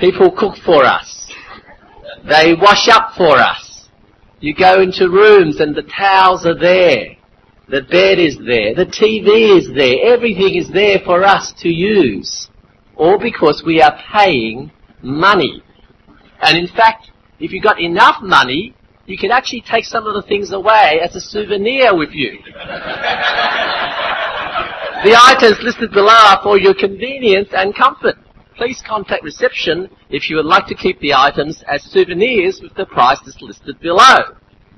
People cook for us. They wash up for us. You go into rooms and the towels are there. The bed is there. The TV is there. Everything is there for us to use. All because we are paying money. And in fact, if you got enough money, you can actually take some of the things away as a souvenir with you. the items listed below are for your convenience and comfort. Please contact reception if you would like to keep the items as souvenirs with the prices listed below.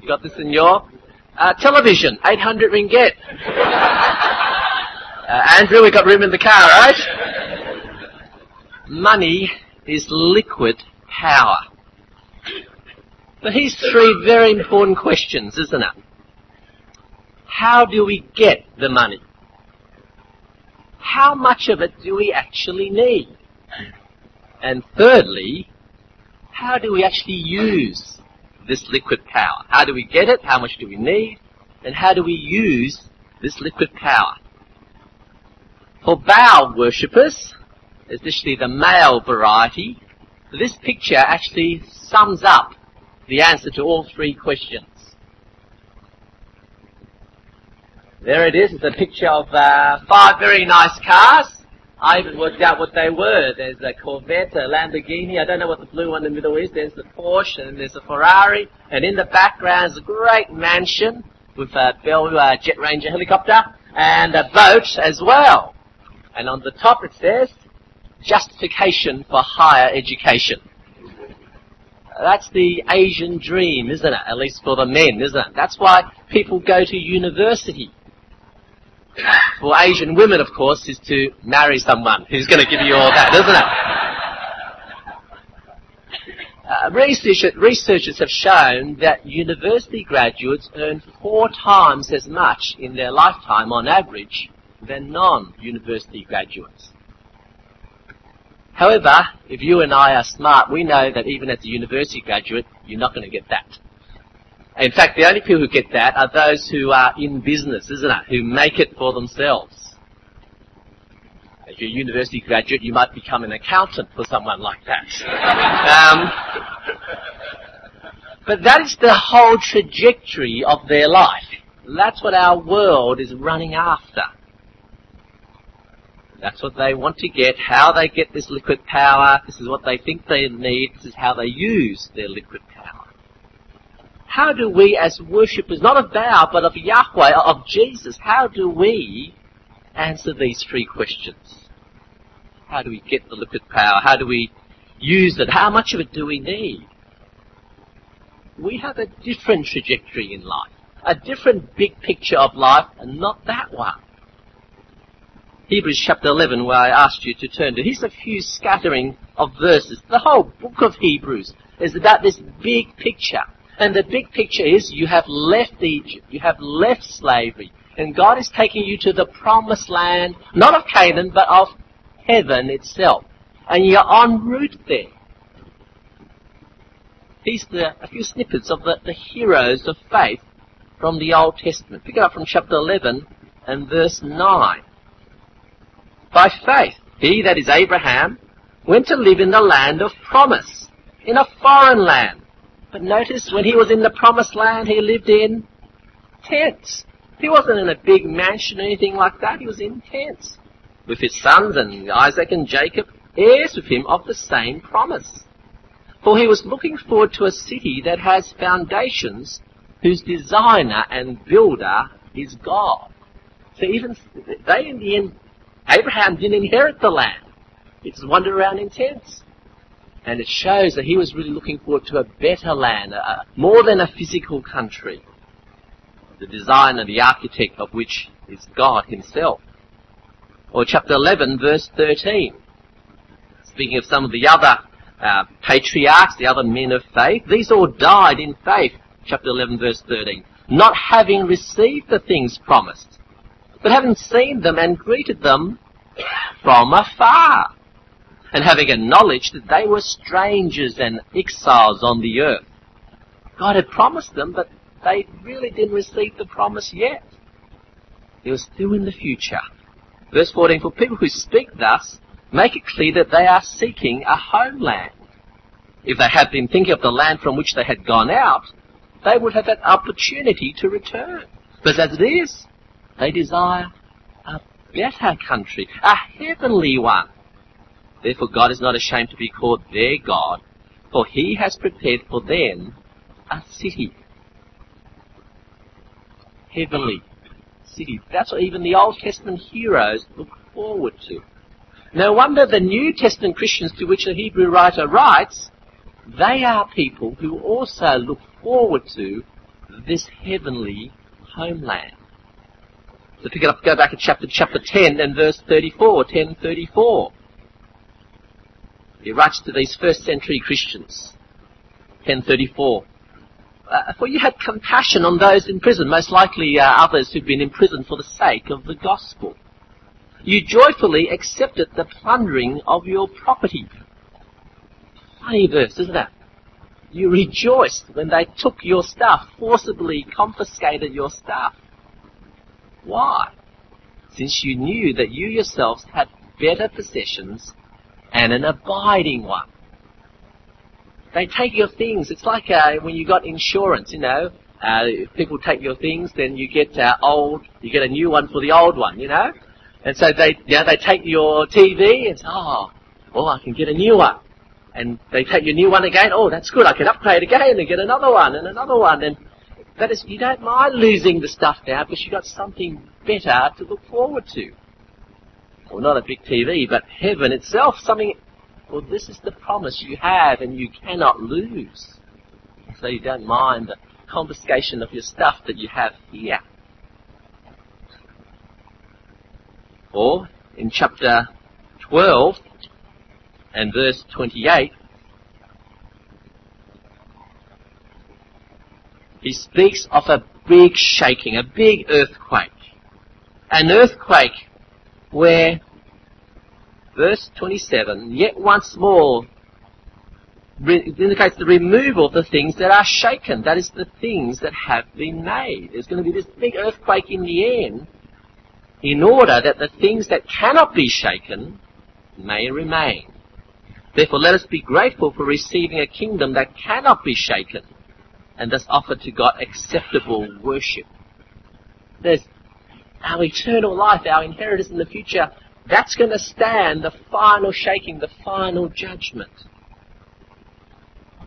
You got this in your uh, television, 800 ringgit. Uh, Andrew, we got room in the car, right? Money is liquid power. But here's three very important questions, isn't it? How do we get the money? How much of it do we actually need? And thirdly, how do we actually use this liquid power? How do we get it? How much do we need? And how do we use this liquid power? For Baal worshippers, especially the male variety, this picture actually sums up the answer to all three questions. There it is. It's a picture of uh, five very nice cars. I even worked out what they were. There's a Corvette, a Lamborghini. I don't know what the blue one in the middle is. There's the Porsche, and there's a Ferrari. And in the background is a great mansion with a Bell uh, Jet Ranger helicopter and a boat as well. And on the top it says, justification for higher education. That's the Asian dream, isn't it? At least for the men, isn't it? That's why people go to university. For Asian women, of course, is to marry someone who's going to give you all that, isn't it? Uh, research, researchers have shown that university graduates earn four times as much in their lifetime on average than non-university graduates. However, if you and I are smart, we know that even as a university graduate, you're not going to get that. In fact, the only people who get that are those who are in business, isn't it? Who make it for themselves. If you're a university graduate, you might become an accountant for someone like that. um, but that is the whole trajectory of their life. That's what our world is running after. That's what they want to get, how they get this liquid power, this is what they think they need, this is how they use their liquid power. How do we as worshippers, not of Baal, but of Yahweh, of Jesus, how do we answer these three questions? How do we get the liquid power? How do we use it? How much of it do we need? We have a different trajectory in life, a different big picture of life, and not that one. Hebrews chapter 11 where I asked you to turn to. Here's a few scattering of verses. The whole book of Hebrews is about this big picture. And the big picture is you have left Egypt, you have left slavery, and God is taking you to the promised land, not of Canaan, but of heaven itself. And you're en route there. These are a few snippets of the, the heroes of faith from the Old Testament. Pick it up from chapter 11 and verse 9. By faith, he, that is Abraham, went to live in the land of promise, in a foreign land. But notice when he was in the promised land, he lived in tents. He wasn't in a big mansion or anything like that. He was in tents with his sons and Isaac and Jacob, heirs with him of the same promise. For he was looking forward to a city that has foundations, whose designer and builder is God. So even they in the end Abraham didn't inherit the land. He just wandered around in tents. And it shows that he was really looking forward to a better land, a, more than a physical country. The designer, the architect of which is God himself. Or chapter 11 verse 13. Speaking of some of the other uh, patriarchs, the other men of faith, these all died in faith. Chapter 11 verse 13. Not having received the things promised, but having seen them and greeted them from afar, and having acknowledged that they were strangers and exiles on the earth. God had promised them, but they really didn't receive the promise yet. It was still in the future. Verse 14, for people who speak thus make it clear that they are seeking a homeland. If they had been thinking of the land from which they had gone out, they would have had opportunity to return. But as it is, they desire a better country, a heavenly one. Therefore God is not ashamed to be called their God, for he has prepared for them a city. Heavenly city. That's what even the Old Testament heroes look forward to. No wonder the New Testament Christians to which the Hebrew writer writes, they are people who also look forward to this heavenly homeland. So pick it up, go back to chapter, chapter 10 and verse 34, 1034. He writes to these first century Christians. 1034. Uh, for you had compassion on those in prison, most likely uh, others who'd been imprisoned for the sake of the gospel. You joyfully accepted the plundering of your property. Funny verse, isn't that? You rejoiced when they took your stuff, forcibly confiscated your stuff. Why? Since you knew that you yourselves had better possessions and an abiding one. They take your things. It's like uh, when you got insurance, you know. Uh, if people take your things, then you get uh, old, you get a new one for the old one, you know. And so they, you know, they take your TV and say, oh, well, I can get a new one. And they take your new one again. Oh, that's good. I can upgrade again and get another one and another one. And that is, you don't mind losing the stuff now because you've got something better to look forward to. Well, not a big TV, but heaven itself, something, well, this is the promise you have and you cannot lose. So you don't mind the confiscation of your stuff that you have here. Or, in chapter 12 and verse 28, he speaks of a big shaking, a big earthquake. An earthquake where, verse 27, yet once more indicates the removal of the things that are shaken. That is the things that have been made. There's going to be this big earthquake in the end in order that the things that cannot be shaken may remain. Therefore let us be grateful for receiving a kingdom that cannot be shaken and thus offer to God acceptable worship. There's our eternal life, our inheritance in the future, that's going to stand the final shaking, the final judgment.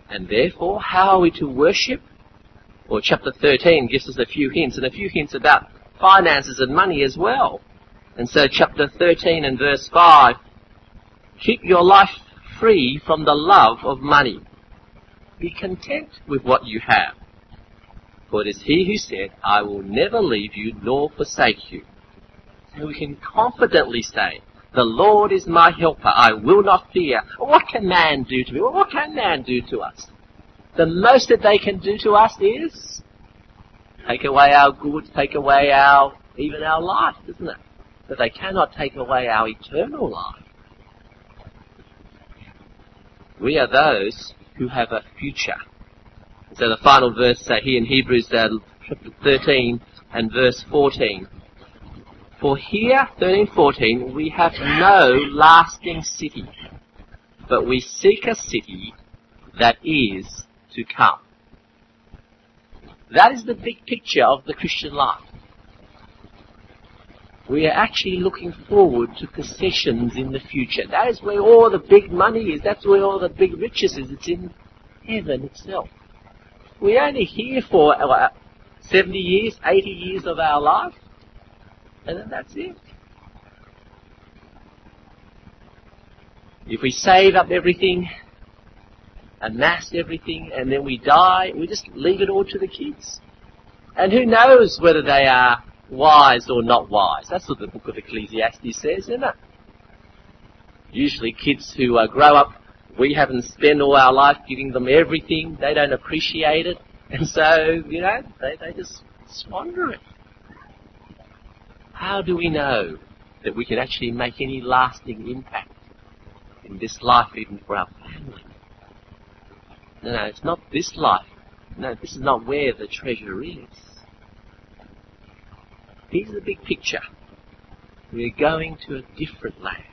And therefore, how are we to worship? Well, chapter 13 gives us a few hints, and a few hints about finances and money as well. And so chapter 13 and verse 5, keep your life free from the love of money. Be content with what you have. For it is he who said, I will never leave you nor forsake you. So we can confidently say, the Lord is my helper, I will not fear. What can man do to me? What can man do to us? The most that they can do to us is take away our goods, take away our, even our life, isn't it? But they cannot take away our eternal life. We are those who have a future. So the final verse uh, here in Hebrews uh, chapter 13 and verse 14. For here, 13:14, we have no lasting city, but we seek a city that is to come. That is the big picture of the Christian life. We are actually looking forward to possessions in the future. That is where all the big money is. That's where all the big riches is. It's in heaven itself. We're only here for uh, 70 years, 80 years of our life, and then that's it. If we save up everything, amass everything, and then we die, we just leave it all to the kids. And who knows whether they are wise or not wise. That's what the book of Ecclesiastes says, isn't it? Usually kids who uh, grow up, we haven't spent all our life giving them everything, they don't appreciate it, and so, you know, they, they just squander it. How do we know that we can actually make any lasting impact in this life even for our family? No, no, it's not this life. No, this is not where the treasure is. Here's the big picture. We're going to a different land.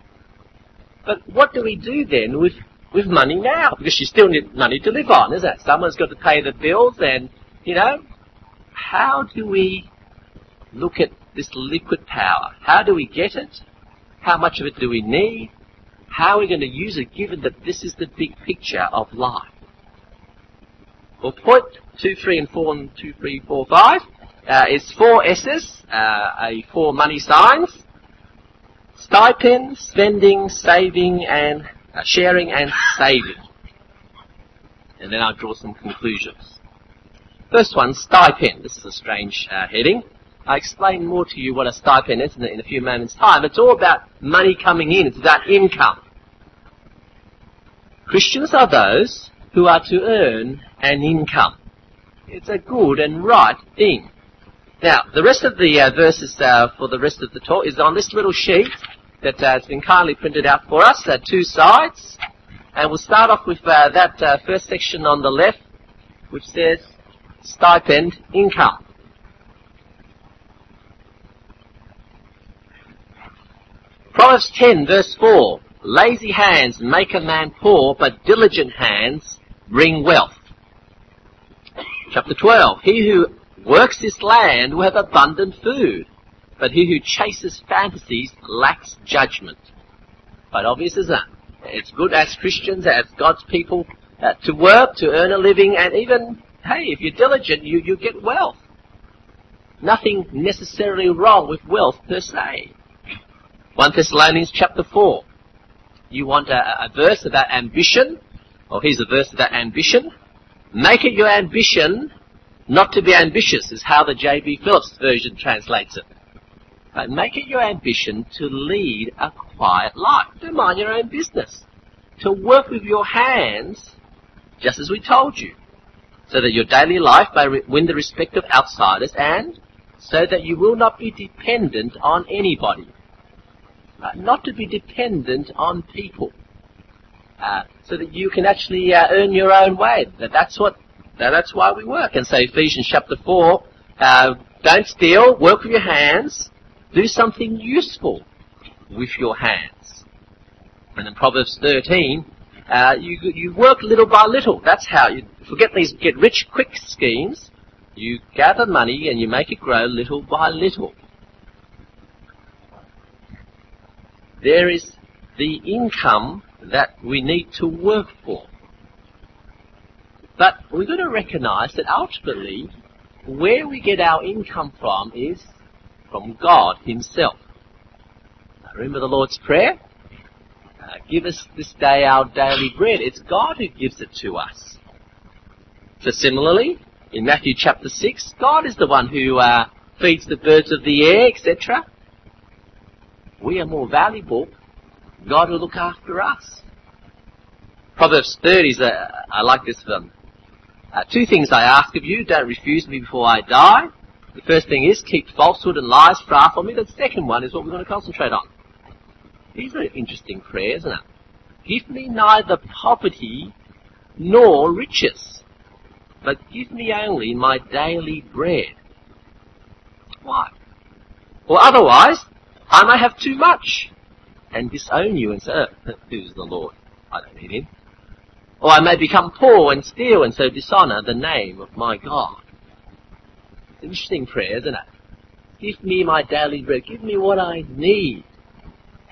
But what do we do then with, with money now? Because you still need money to live on, isn't it? Someone's got to pay the bills and, you know, how do we look at this liquid power? How do we get it? How much of it do we need? How are we going to use it given that this is the big picture of life? Well, point two, three, and four, and two, three, four, five uh, is four S's, uh, a four money signs: stipend, spending, saving, and uh, sharing and saving. And then I'll draw some conclusions. First one, stipend. This is a strange uh, heading. I'll explain more to you what a stipend is in, in a few moments' time. It's all about money coming in. It's about income. Christians are those who are to earn an income. It's a good and right thing. Now, the rest of the uh, verses uh, for the rest of the talk is on this little sheet that has been kindly printed out for us, uh, two sides. And we'll start off with uh, that uh, first section on the left, which says stipend income. Proverbs 10 verse 4. Lazy hands make a man poor, but diligent hands bring wealth. Chapter 12. He who works his land will have abundant food, but he who chases fantasies lacks judgment. But obvious is that. It's good as Christians, as God's people, uh, to work, to earn a living, and even, hey, if you're diligent, you, you get wealth. Nothing necessarily wrong with wealth per se. 1 Thessalonians chapter 4. You want a, a verse about ambition? Well, here's a verse about ambition. Make it your ambition not to be ambitious, is how the J.B. Phillips version translates it. But make it your ambition to lead a quiet life. To mind your own business. To work with your hands, just as we told you. So that your daily life may win the respect of outsiders and so that you will not be dependent on anybody. Uh, not to be dependent on people. Uh, so that you can actually uh, earn your own way. That that's what. That that's why we work. And so Ephesians chapter four, uh, don't steal. Work with your hands. Do something useful with your hands. And in Proverbs 13, uh, you you work little by little. That's how you forget these get rich quick schemes. You gather money and you make it grow little by little. there is the income that we need to work for. But we've got to recognize that ultimately, where we get our income from is from God Himself. Now, remember the Lord's Prayer? Uh, give us this day our daily bread. It's God who gives it to us. So similarly, in Matthew chapter 6, God is the one who uh, feeds the birds of the air, etc we are more valuable, God will look after us. Proverbs 30 is a, I like this one. Uh, two things I ask of you, don't refuse me before I die. The first thing is keep falsehood and lies far from me. The second one is what we're going to concentrate on. These are interesting prayers, isn't it? Give me neither poverty nor riches, but give me only my daily bread. Why? Or otherwise, I may have too much and disown you and say, oh, who's the Lord? I don't need him. Or I may become poor and steal and so dishonor the name of my God. Interesting prayer, isn't it? Give me my daily bread. Give me what I need.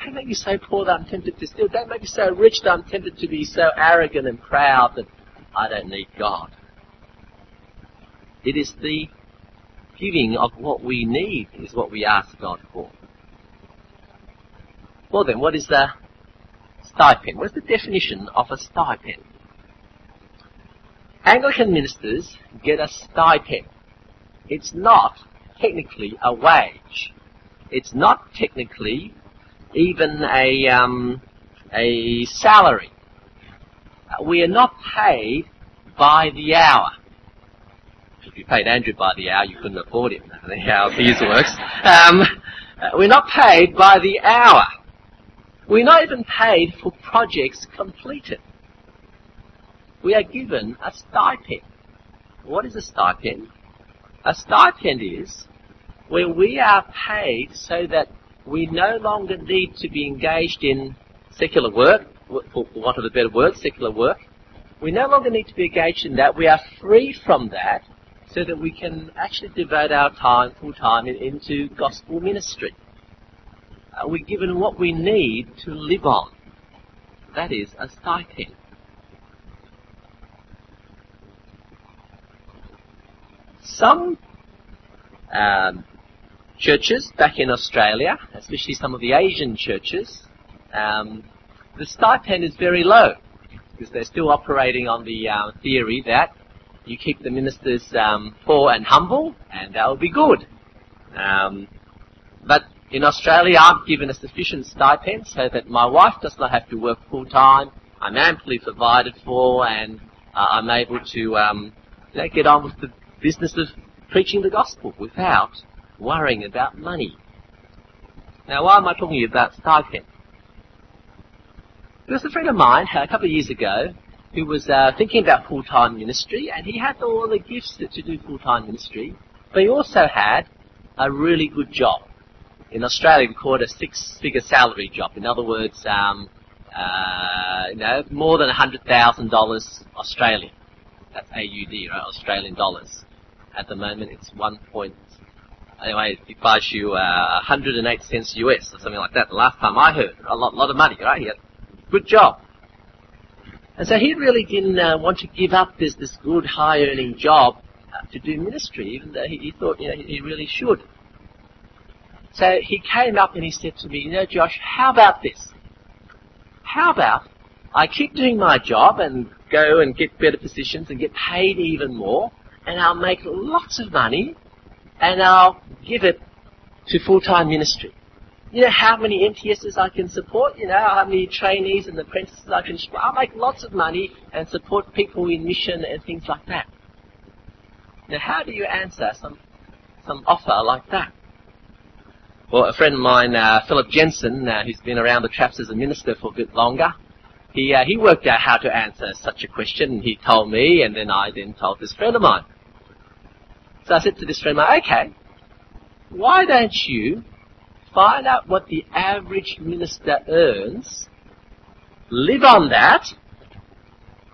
Don't make me so poor that I'm tempted to steal. Don't make me so rich that I'm tempted to be so arrogant and proud that I don't need God. It is the giving of what we need is what we ask God for. Well then, what is the stipend? What is the definition of a stipend? Anglican ministers get a stipend. It's not technically a wage. It's not technically even a um, a salary. We are not paid by the hour. If you paid Andrew by the hour, you couldn't afford him. How these works. Um, we're not paid by the hour. We're not even paid for projects completed. We are given a stipend. What is a stipend? A stipend is where we are paid so that we no longer need to be engaged in secular work, for want of a better word, secular work. We no longer need to be engaged in that. We are free from that so that we can actually devote our time, full time, into gospel ministry. Uh, we're given what we need to live on. That is a stipend. Some um, churches back in Australia, especially some of the Asian churches, um, the stipend is very low because they're still operating on the uh, theory that you keep the ministers um, poor and humble, and that will be good. Um, but in Australia, I'm given a sufficient stipend so that my wife does not have to work full time. I'm amply provided for, and uh, I'm able to um, get on with the business of preaching the gospel without worrying about money. Now, why am I talking about stipend? There was a friend of mine a couple of years ago who was uh, thinking about full-time ministry, and he had all the gifts to do full-time ministry, but he also had a really good job. In Australia, we call it a six-figure salary job. In other words, um, uh, you know, more than $100,000 Australian. That's AUD, right? Australian dollars. At the moment, it's one point. Anyway, it buys you uh, 108 cents US or something like that. The last time I heard, a lot, lot of money, right? He had good job. And so he really didn't uh, want to give up this this good high earning job uh, to do ministry, even though he, he thought you know he really should. So he came up and he said to me, you know, Josh, how about this? How about I keep doing my job and go and get better positions and get paid even more, and I'll make lots of money, and I'll give it to full-time ministry. You know how many MTSs I can support? You know how many trainees and apprentices I can. Support I'll make lots of money and support people in mission and things like that. Now, how do you answer some some offer like that? Well, a friend of mine, uh, Philip Jensen, uh, who's been around the traps as a minister for a bit longer, he uh, he worked out how to answer such a question, he told me, and then I then told this friend of mine. I said to this friend okay, why don't you find out what the average minister earns, live on that,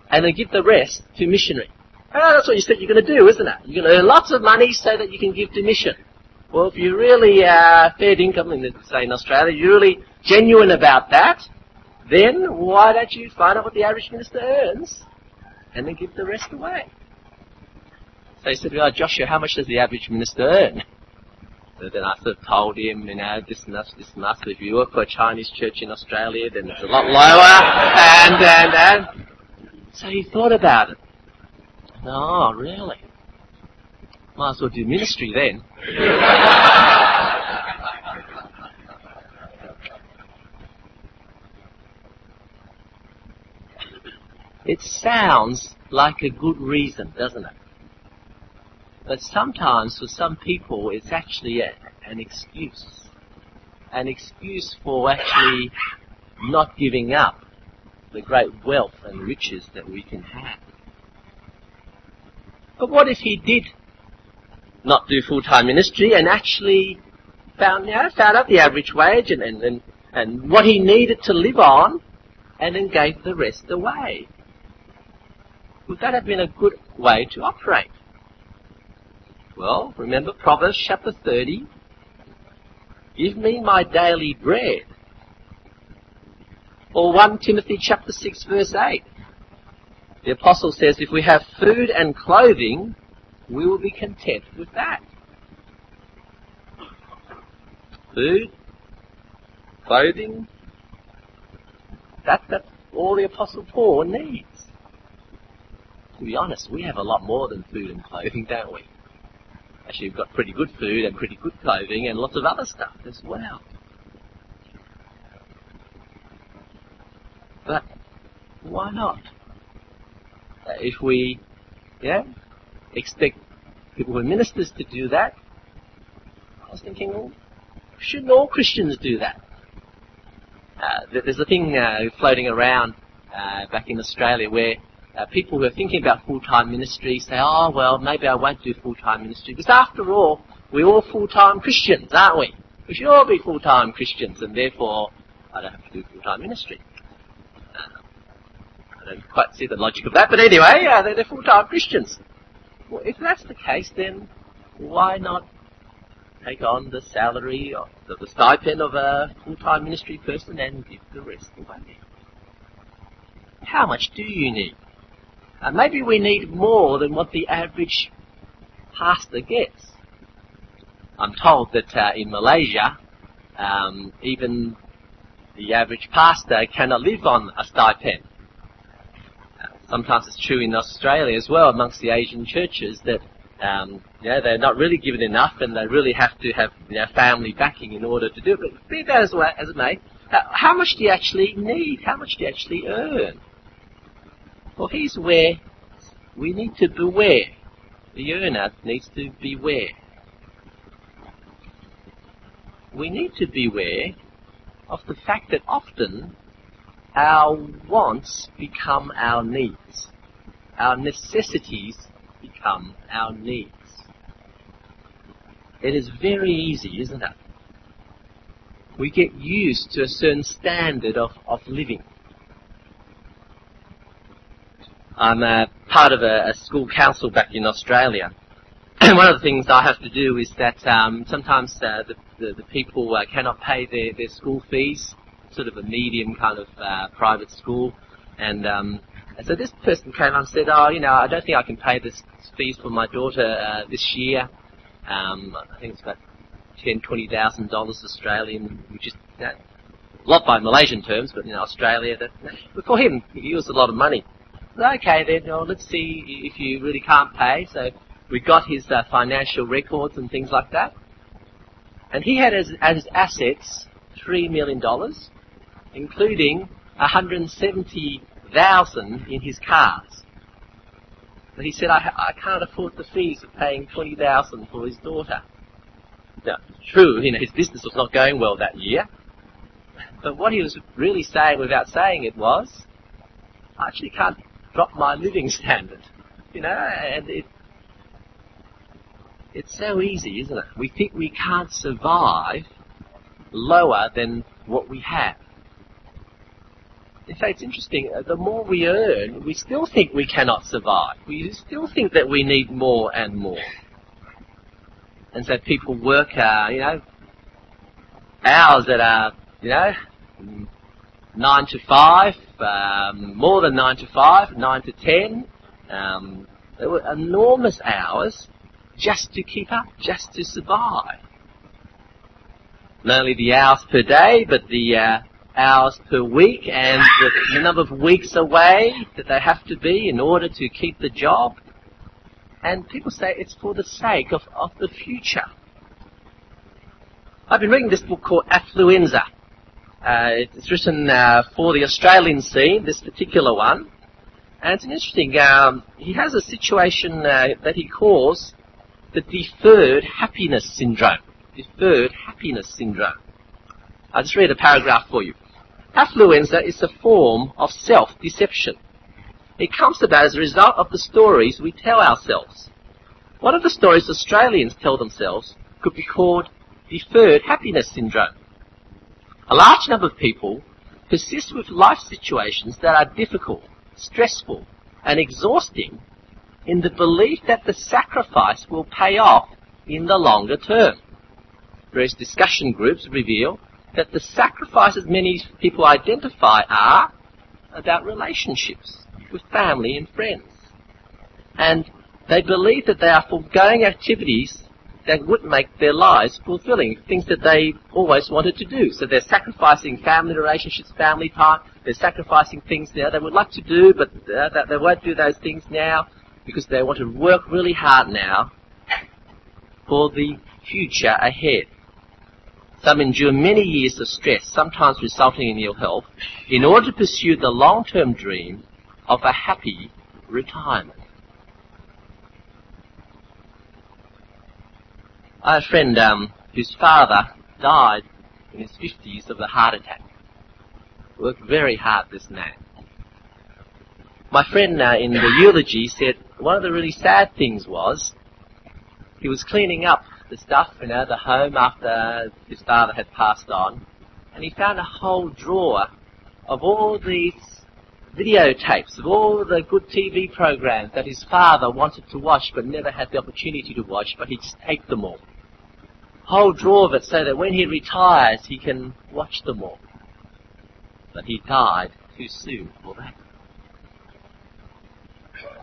and then give the rest to missionary. Oh, that's what you said you're going to do, isn't it? You're going to earn lots of money so that you can give to mission. Well, if you're really uh, fair income, in, say in Australia, you're really genuine about that, then why don't you find out what the average minister earns and then give the rest away? He said, well, Joshua, how much does the average minister earn? So then I sort of told him, you know, this and that, this and that. So if you work for a Chinese church in Australia, then it's a lot lower. And, and, and. So he thought about it. Oh, really? Might as well do ministry then. it sounds like a good reason, doesn't it? But sometimes for some people it's actually a, an excuse. An excuse for actually not giving up the great wealth and riches that we can have. But what if he did not do full-time ministry and actually found, you know, found out the average wage and, and, and, and what he needed to live on and then gave the rest away? Would that have been a good way to operate? Well, remember Proverbs chapter 30? Give me my daily bread. Or 1 Timothy chapter 6 verse 8. The apostle says, if we have food and clothing, we will be content with that. Food, clothing, that, that's all the apostle Paul needs. To be honest, we have a lot more than food and clothing, don't we? Actually, we've got pretty good food and pretty good clothing and lots of other stuff as well. But why not? Uh, if we, yeah, expect people who are ministers to do that, I was thinking, well, shouldn't all Christians do that? Uh, there's a thing uh, floating around uh, back in Australia where uh, people who are thinking about full-time ministry say, oh, well, maybe I won't do full-time ministry. Because after all, we're all full-time Christians, aren't we? We should all be full-time Christians, and therefore I don't have to do full-time ministry. I don't quite see the logic of that, but anyway, yeah, they're, they're full-time Christians. Well, if that's the case, then why not take on the salary or the, the stipend of a full-time ministry person and give the rest away? How much do you need? Uh, maybe we need more than what the average pastor gets. I'm told that uh, in Malaysia, um, even the average pastor cannot live on a stipend. Uh, sometimes it's true in Australia as well, amongst the Asian churches, that um, they're not really given enough and they really have to have family backing in order to do it. But be that as, it may, how much do you actually need? How much do you actually earn? Well, here's where we need to beware. The earner needs to beware. We need to beware of the fact that often our wants become our needs. Our necessities become our needs. It is very easy, isn't it? We get used to a certain standard of, of living. I'm a part of a, a school council back in Australia. And one of the things I have to do is that um, sometimes uh, the, the, the, people uh, cannot pay their, their school fees, sort of a medium kind of uh, private school. And, um, so this person came and said, oh, you know, I don't think I can pay this fees for my daughter uh, this year. Um, I think it's about ten, twenty thousand dollars Australian, which is you know, a lot by Malaysian terms, but in Australia, that, for him, he was a lot of money okay then, well, let's see if you really can't pay. So we got his uh, financial records and things like that. And he had as, as assets $3 million, including 170000 in his cars. But he said, I, I can't afford the fees of paying 20000 for his daughter. Now, true, you know, his business was not going well that year. But what he was really saying without saying it was, I actually can't drop my living standard. You know, and it, it's so easy, isn't it? We think we can't survive lower than what we have. In fact, it's interesting, uh, the more we earn, we still think we cannot survive. We still think that we need more and more. And so people work, uh, you know, hours that are, you know, nine to five, um, more than nine to five, nine to ten. Um, there were enormous hours just to keep up, just to survive. Not only the hours per day, but the uh, hours per week and the, the number of weeks away that they have to be in order to keep the job. And people say it's for the sake of, of the future. I've been reading this book called Affluenza it's written uh, for the Australian scene, this particular one. And it's interesting. Um, he has a situation uh, that he calls the deferred happiness syndrome. Deferred happiness syndrome. I'll just read a paragraph for you. Affluenza is a form of self-deception. It comes about as a result of the stories we tell ourselves. One of the stories Australians tell themselves could be called deferred happiness syndrome. A large number of people persist with life situations that are difficult, stressful, and exhausting in the belief that the sacrifice will pay off in the longer term. Various discussion groups reveal that the sacrifices many people identify are about relationships with family and friends. And they believe that they are foregoing activities that would make their lives fulfilling, things that they always wanted to do. So they're sacrificing family relationships, family time. They're sacrificing things now they would like to do, but uh, they won't do those things now because they want to work really hard now for the future ahead. Some endure many years of stress, sometimes resulting in ill health, in order to pursue the long-term dream of a happy retirement. I have a friend um, whose father died in his 50s of a heart attack. Worked very hard, this man. My friend uh, in the eulogy said one of the really sad things was he was cleaning up the stuff, you know, the home after his father had passed on, and he found a whole drawer of all these videotapes of all the good TV programs that his father wanted to watch but never had the opportunity to watch, but he'd take them all. Whole drawer of it so that when he retires he can watch them all. But he died too soon for that.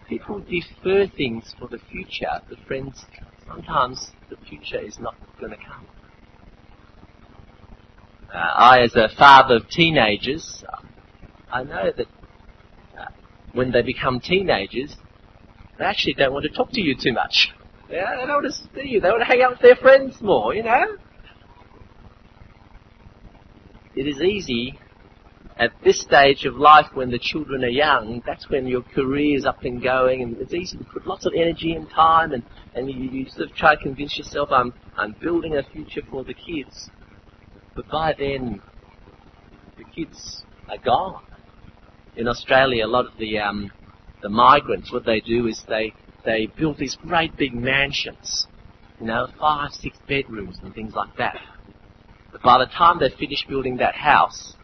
People defer things for the future, but friends, sometimes the future is not going to come. Uh, I, as a father of teenagers, I know that when they become teenagers, they actually don't want to talk to you too much. Yeah, they don't want to see you. They want to hang out with their friends more, you know? It is easy at this stage of life when the children are young, that's when your career is up and going and it's easy to put lots of energy and time and, and you, you sort of try to convince yourself I'm, I'm building a future for the kids. But by then, the kids are gone. In Australia, a lot of the, um, the migrants, what they do is they, they build these great big mansions, you know, five, six bedrooms and things like that. But by the time they finish building that house,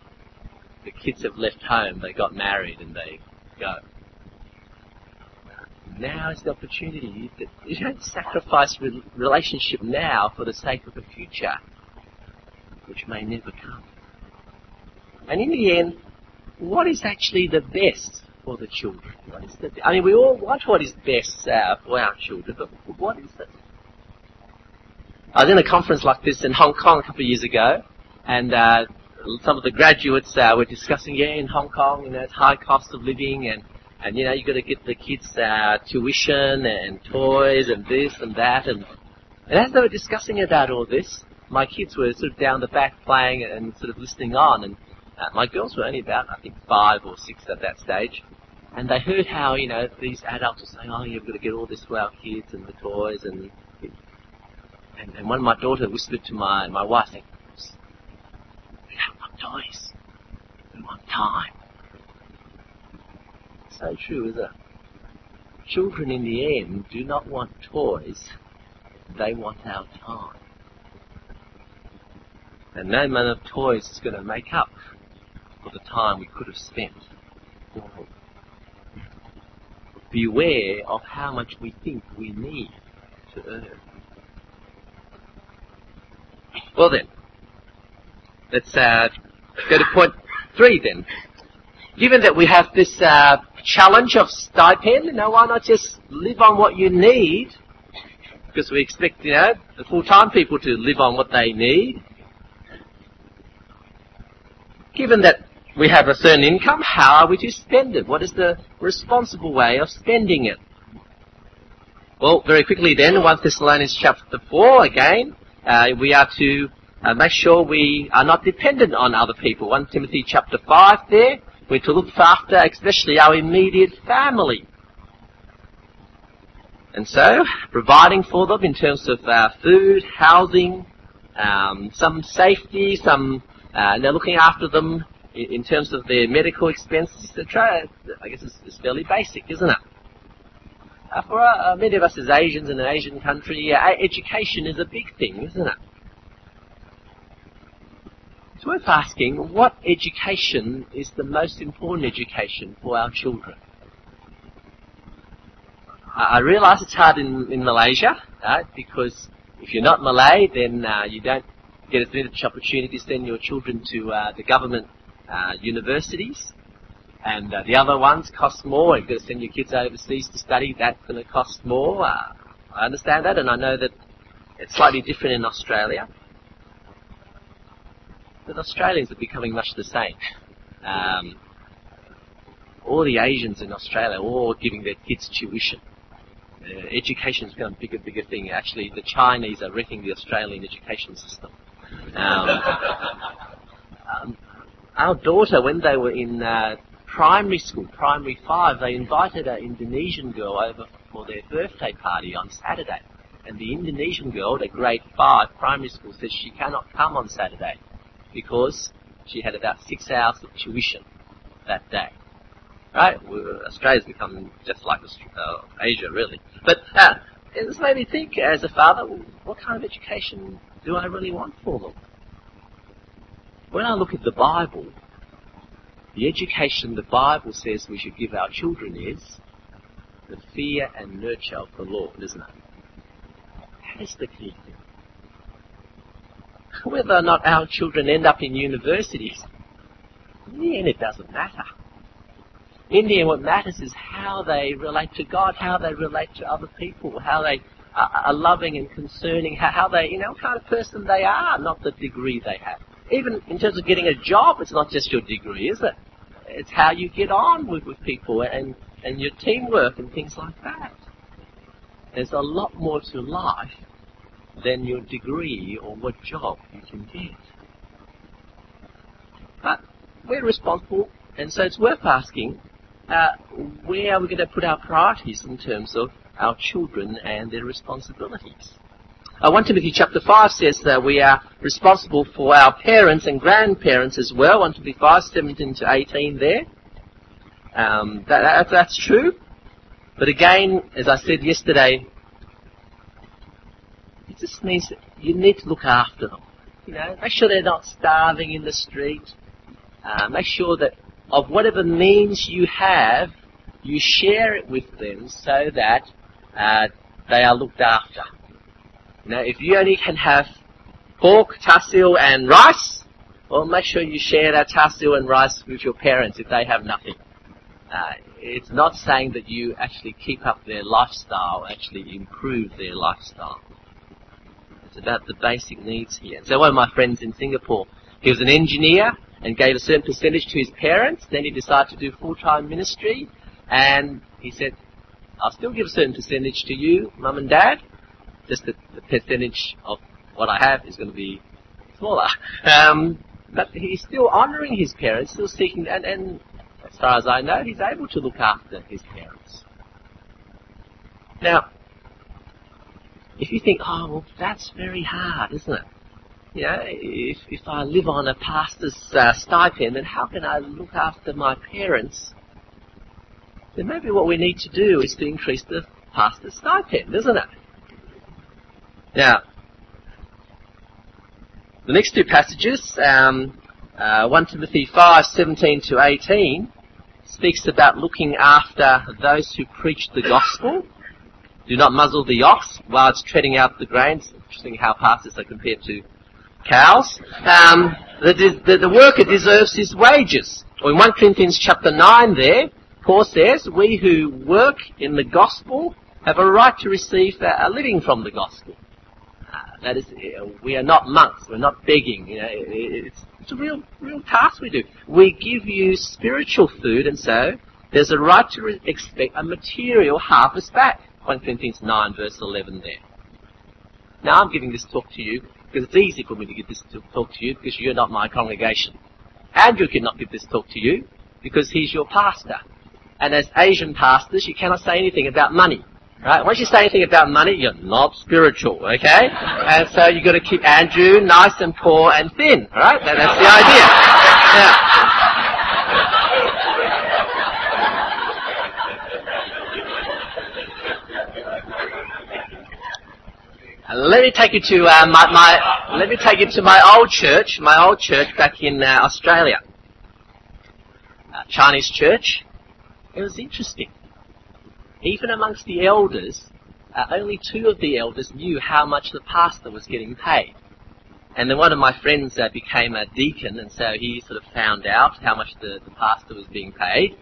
the kids have left home, they got married and they go. Now is the opportunity. You don't sacrifice relationship now for the sake of the future, which may never come. And in the end, what is actually the best for the children? What is the, I mean, we all want what is best uh, for our children, but what is it? I was in a conference like this in Hong Kong a couple of years ago, and uh, some of the graduates uh, were discussing, yeah, in Hong Kong, you know, it's high cost of living and, and you know, you got to get the kids uh, tuition and toys and this and that. And, and as they were discussing about all this, my kids were sort of down the back playing and sort of listening on. And uh, my girls were only about, I think, five or six at that stage. And they heard how, you know, these adults were saying, oh, you've got to get all this for our kids and the toys. And, and, and one of my daughter whispered to my, my wife, saying, toys. We want time. So true, is it? Children in the end do not want toys, they want our time. And no amount of toys is going to make up for the time we could have spent. Beware of how much we think we need to earn. Well then, let's uh, Go to point three then. Given that we have this uh, challenge of stipend, you know, why not just live on what you need? Because we expect, you know, the full-time people to live on what they need. Given that we have a certain income, how are we to spend it? What is the responsible way of spending it? Well, very quickly then, 1 Thessalonians chapter 4 again, uh, we are to uh, make sure we are not dependent on other people. 1 Timothy chapter 5 there, we're to look after especially our immediate family. And so, providing for them in terms of uh, food, housing, um, some safety, some, uh, know, looking after them in, terms of their medical expenses. I guess it's, it's, fairly basic, isn't it? Uh, for uh, many of us as Asians in an Asian country, uh, education is a big thing, isn't it? It's worth asking what education is the most important education for our children? I realise it's hard in, in Malaysia, right? Because if you're not Malay, then uh, you don't get as many opportunities to send your children to uh, the government uh, universities. And uh, the other ones cost more. You've got to send your kids overseas to study. That's going to cost more. Uh, I understand that, and I know that it's slightly different in Australia. But Australians are becoming much the same. Um, all the Asians in Australia are all giving their kids tuition. Uh, education has become a bigger, bigger thing. Actually, the Chinese are wrecking the Australian education system. Um, um, our daughter, when they were in uh, primary school, primary five, they invited an Indonesian girl over for their birthday party on Saturday. And the Indonesian girl, the grade five primary school, says she cannot come on Saturday because she had about six hours of tuition that day. Right? Australia's become just like uh, Asia, really. But uh, this made me think, as a father, what kind of education do I really want for them? When I look at the Bible, the education the Bible says we should give our children is the fear and nurture of the Lord, isn't it? That is the key thing. Whether or not our children end up in universities, in the end it doesn't matter. In the end what matters is how they relate to God, how they relate to other people, how they are loving and concerning, how they, you know, what kind of person they are, not the degree they have. Even in terms of getting a job, it's not just your degree, is it? It's how you get on with, with people and, and your teamwork and things like that. There's a lot more to life than your degree or what job you can get. But we're responsible, and so it's worth asking, uh, where are we going to put our priorities in terms of our children and their responsibilities? Uh, 1 Timothy chapter 5 says that we are responsible for our parents and grandparents as well. 1 Timothy 5, 17 to 18 there. Um, that, that, that's true. But again, as I said yesterday, it just means that you need to look after them. You know, make sure they're not starving in the street. Uh, make sure that of whatever means you have, you share it with them so that uh, they are looked after. Now, if you only can have pork, tasil, and rice, well, make sure you share that tasil and rice with your parents if they have nothing. Uh, it's not saying that you actually keep up their lifestyle, actually improve their lifestyle. It's about the basic needs here. So one of my friends in Singapore, he was an engineer and gave a certain percentage to his parents. Then he decided to do full-time ministry, and he said, "I'll still give a certain percentage to you, mum and dad, just the, the percentage of what I have is going to be smaller. Um, but he's still honouring his parents, still seeking, and, and as far as I know, he's able to look after his parents. Now, if you think, oh, well, that's very hard, isn't it? You know, if, if I live on a pastor's uh, stipend, then how can I look after my parents? Then maybe what we need to do is to increase the pastor's stipend, isn't it? Now, the next two passages, um, uh, 1 Timothy 5, 17 to 18, speaks about looking after those who preach the gospel. Do not muzzle the ox while it's treading out the grains. Interesting how pastors are compared to cows. Um, the, the, the worker deserves his wages. Or in 1 Corinthians chapter 9 there, Paul says, we who work in the gospel have a right to receive a living from the gospel. Uh, that is, uh, we are not monks. We're not begging. You know, it's, it's a real, real task we do. We give you spiritual food, and so there's a right to expect a material harvest back. 1 Corinthians 9, verse 11 there. Now I'm giving this talk to you because it's easy for me to give this talk to you because you're not my congregation. Andrew cannot give this talk to you because he's your pastor. And as Asian pastors, you cannot say anything about money. Right? Once you say anything about money, you're not spiritual, okay? And so you've got to keep Andrew nice and poor and thin, right? That, that's the idea. Now, let me take you to uh, my, my, let me take you to my old church, my old church back in uh, Australia, uh, Chinese church. It was interesting even amongst the elders, uh, only two of the elders knew how much the pastor was getting paid. And then one of my friends uh, became a deacon, and so he sort of found out how much the, the pastor was being paid.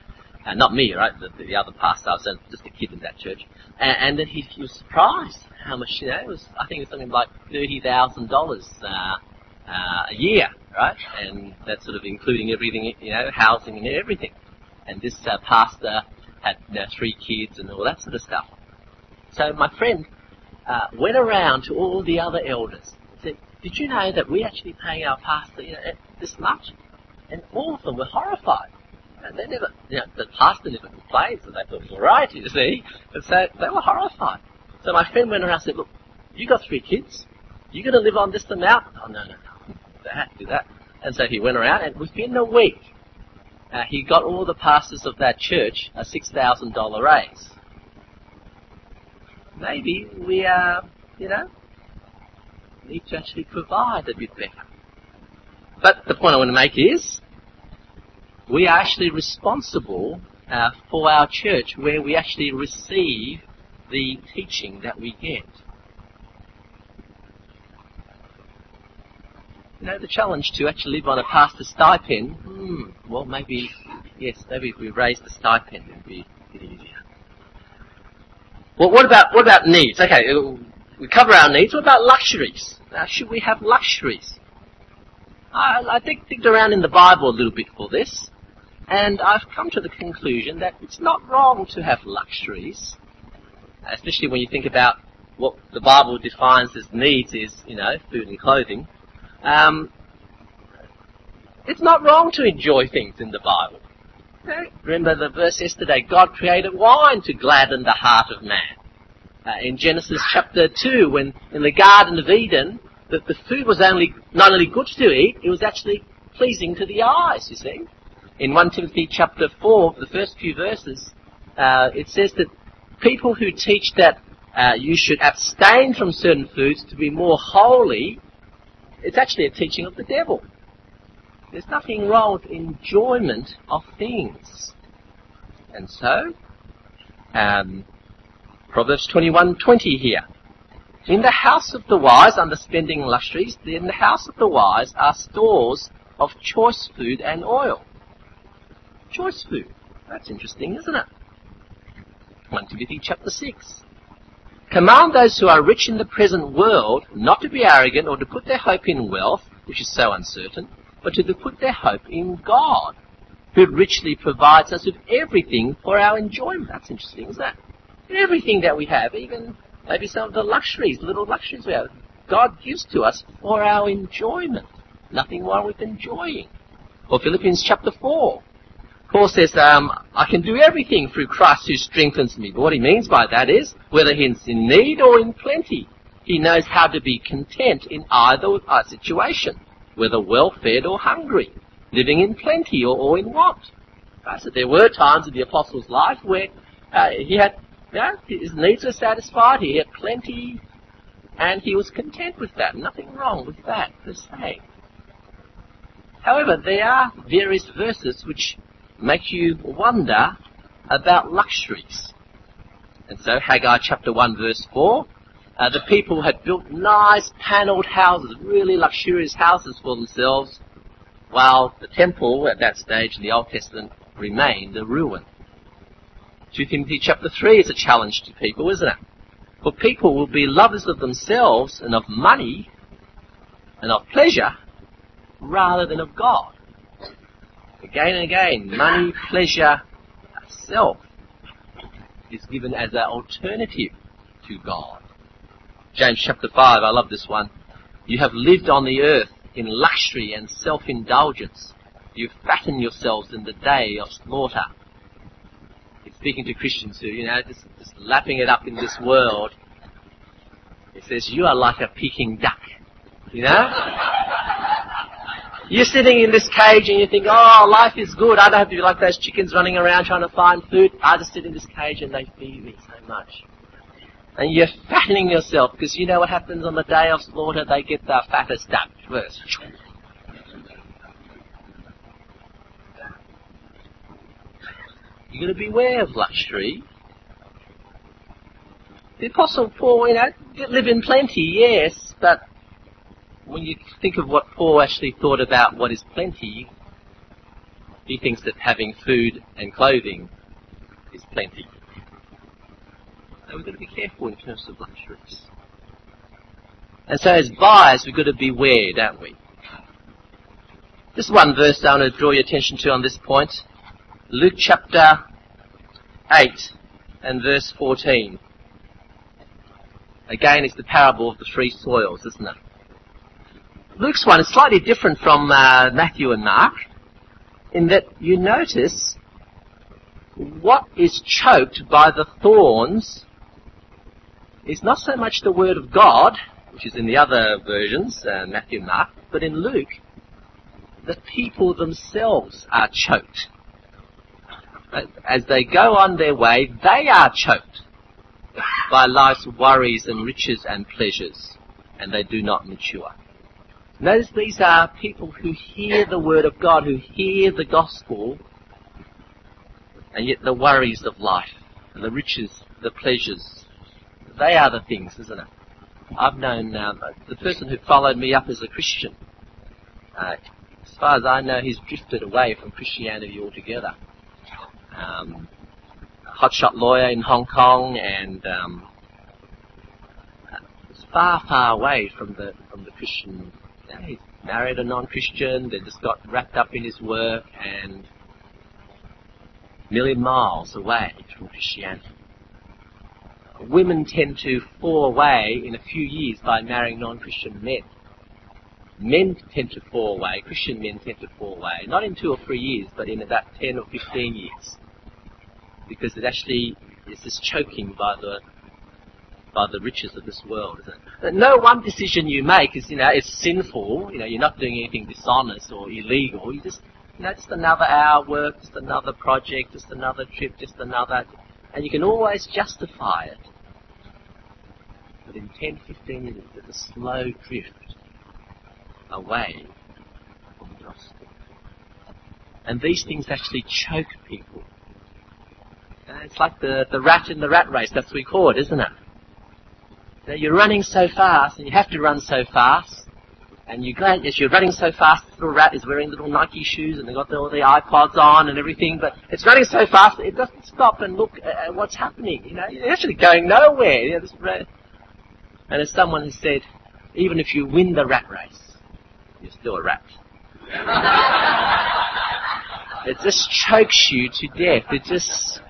Uh, not me, right? The, the other pastor. I was just a kid in that church. And, and then he, he, was surprised how much, you know, it was, I think it was something like $30,000 uh, uh, a year, right? And that's sort of including everything, you know, housing and everything. And this uh, pastor had you know, three kids and all that sort of stuff. So my friend uh, went around to all the other elders and said, did you know that we actually paying our pastor you know, this much? And all of them were horrified. And they never, you know, the pastor never complained, so they thought it was alright, you see. And so they were horrified. So my friend went around and said, look, you got three kids. You're going to live on this amount? Oh, no, no, no. That, do that. And so he went around, and within a week, uh, he got all the pastors of that church a $6,000 raise. Maybe we, uh, you know, need to actually provide a bit better. But the point I want to make is, we are actually responsible uh, for our church where we actually receive the teaching that we get. You know, the challenge to actually live on a pastor stipend, hmm, well, maybe, yes, maybe if we raise the stipend, it would be a bit easier. Well, what about, what about needs? Okay, uh, we cover our needs. What about luxuries? Now, should we have luxuries? I, I digged around in the Bible a little bit for this, and I've come to the conclusion that it's not wrong to have luxuries, especially when you think about what the Bible defines as needs is, you know, food and clothing. Um, it's not wrong to enjoy things in the Bible. Remember the verse yesterday, God created wine to gladden the heart of man. Uh, in Genesis chapter 2, when in the Garden of Eden, that the food was only not only good to eat, it was actually pleasing to the eyes, you see. In 1 Timothy chapter 4, the first few verses, uh, it says that people who teach that uh, you should abstain from certain foods to be more holy it's actually a teaching of the devil. There's nothing wrong with enjoyment of things. And so, um, Proverbs 21:20 here. In the house of the wise, under spending luxuries, in the house of the wise are stores of choice food and oil. Choice food. That's interesting, isn't it? 1 Timothy chapter 6. Command those who are rich in the present world not to be arrogant or to put their hope in wealth, which is so uncertain, but to put their hope in God, who richly provides us with everything for our enjoyment. That's interesting, isn't that? Everything that we have, even maybe some of the luxuries, little luxuries we have, God gives to us for our enjoyment. Nothing wrong with enjoying. Or Philippians chapter 4. Paul says, um, I can do everything through Christ who strengthens me. But what he means by that is, whether he's in need or in plenty, he knows how to be content in either situation, whether well fed or hungry, living in plenty or, or in want. Right? So there were times in the apostle's life where uh, he had, yeah, his needs were satisfied, he had plenty, and he was content with that. Nothing wrong with that per se. However, there are various verses which make you wonder about luxuries. And so Haggai chapter 1 verse 4, uh, the people had built nice panelled houses, really luxurious houses for themselves, while the temple at that stage in the Old Testament remained a ruin. 2 Timothy chapter 3 is a challenge to people, isn't it? For people will be lovers of themselves and of money and of pleasure rather than of God. Again and again, money, pleasure, self is given as an alternative to God. James chapter 5, I love this one. You have lived on the earth in luxury and self-indulgence. You fatten yourselves in the day of slaughter. He's speaking to Christians who, you know, just, just lapping it up in this world. He says, you are like a Peking duck. You know? You're sitting in this cage and you think, oh, life is good. I don't have to be like those chickens running around trying to find food. I just sit in this cage and they feed me so much. And you're fattening yourself because you know what happens on the day of slaughter? They get the fattest duck first. You've got to beware of luxury. The Apostle Paul, you know, live in plenty, yes, but when you think of what Paul actually thought about what is plenty, he thinks that having food and clothing is plenty. So we've got to be careful in terms of luxuries. And so as buyers, we've got to beware, don't we? Just one verse I want to draw your attention to on this point. Luke chapter 8 and verse 14. Again, it's the parable of the three soils, isn't it? Luke's one is slightly different from uh, Matthew and Mark in that you notice what is choked by the thorns is not so much the word of God, which is in the other versions, uh, Matthew and Mark, but in Luke, the people themselves are choked. As they go on their way, they are choked by life's worries and riches and pleasures, and they do not mature. Notice these are people who hear the word of God, who hear the gospel, and yet the worries of life, and the riches, the pleasures, they are the things, isn't it? I've known um, the person who followed me up as a Christian. Uh, as far as I know, he's drifted away from Christianity altogether. Um, hotshot lawyer in Hong Kong, and um, far, far away from the from the Christian. He's married a non-Christian. They just got wrapped up in his work and million miles away from Christianity. Women tend to fall away in a few years by marrying non-Christian men. Men tend to fall away, Christian men tend to fall away, not in two or three years, but in about 10 or 15 years. Because it actually is just choking by the by the riches of this world, isn't it? No one decision you make is, you know, it's sinful. You know, you're not doing anything dishonest or illegal. You just, you know, just another hour work, just another project, just another trip, just another, and you can always justify it. But in 10, 15 minutes, there's a slow drift away from the gospel. And these things actually choke people. It's like the, the rat in the rat race, that's what we call it, isn't it? You're running so fast, and you have to run so fast, and you're glad as you're running so fast, the little rat is wearing little Nike shoes, and they've got all the iPods on and everything, but it's running so fast, it doesn't stop and look at what's happening. You know, you're actually going nowhere. You know, and as someone has said, even if you win the rat race, you're still a rat. it just chokes you to death. It just.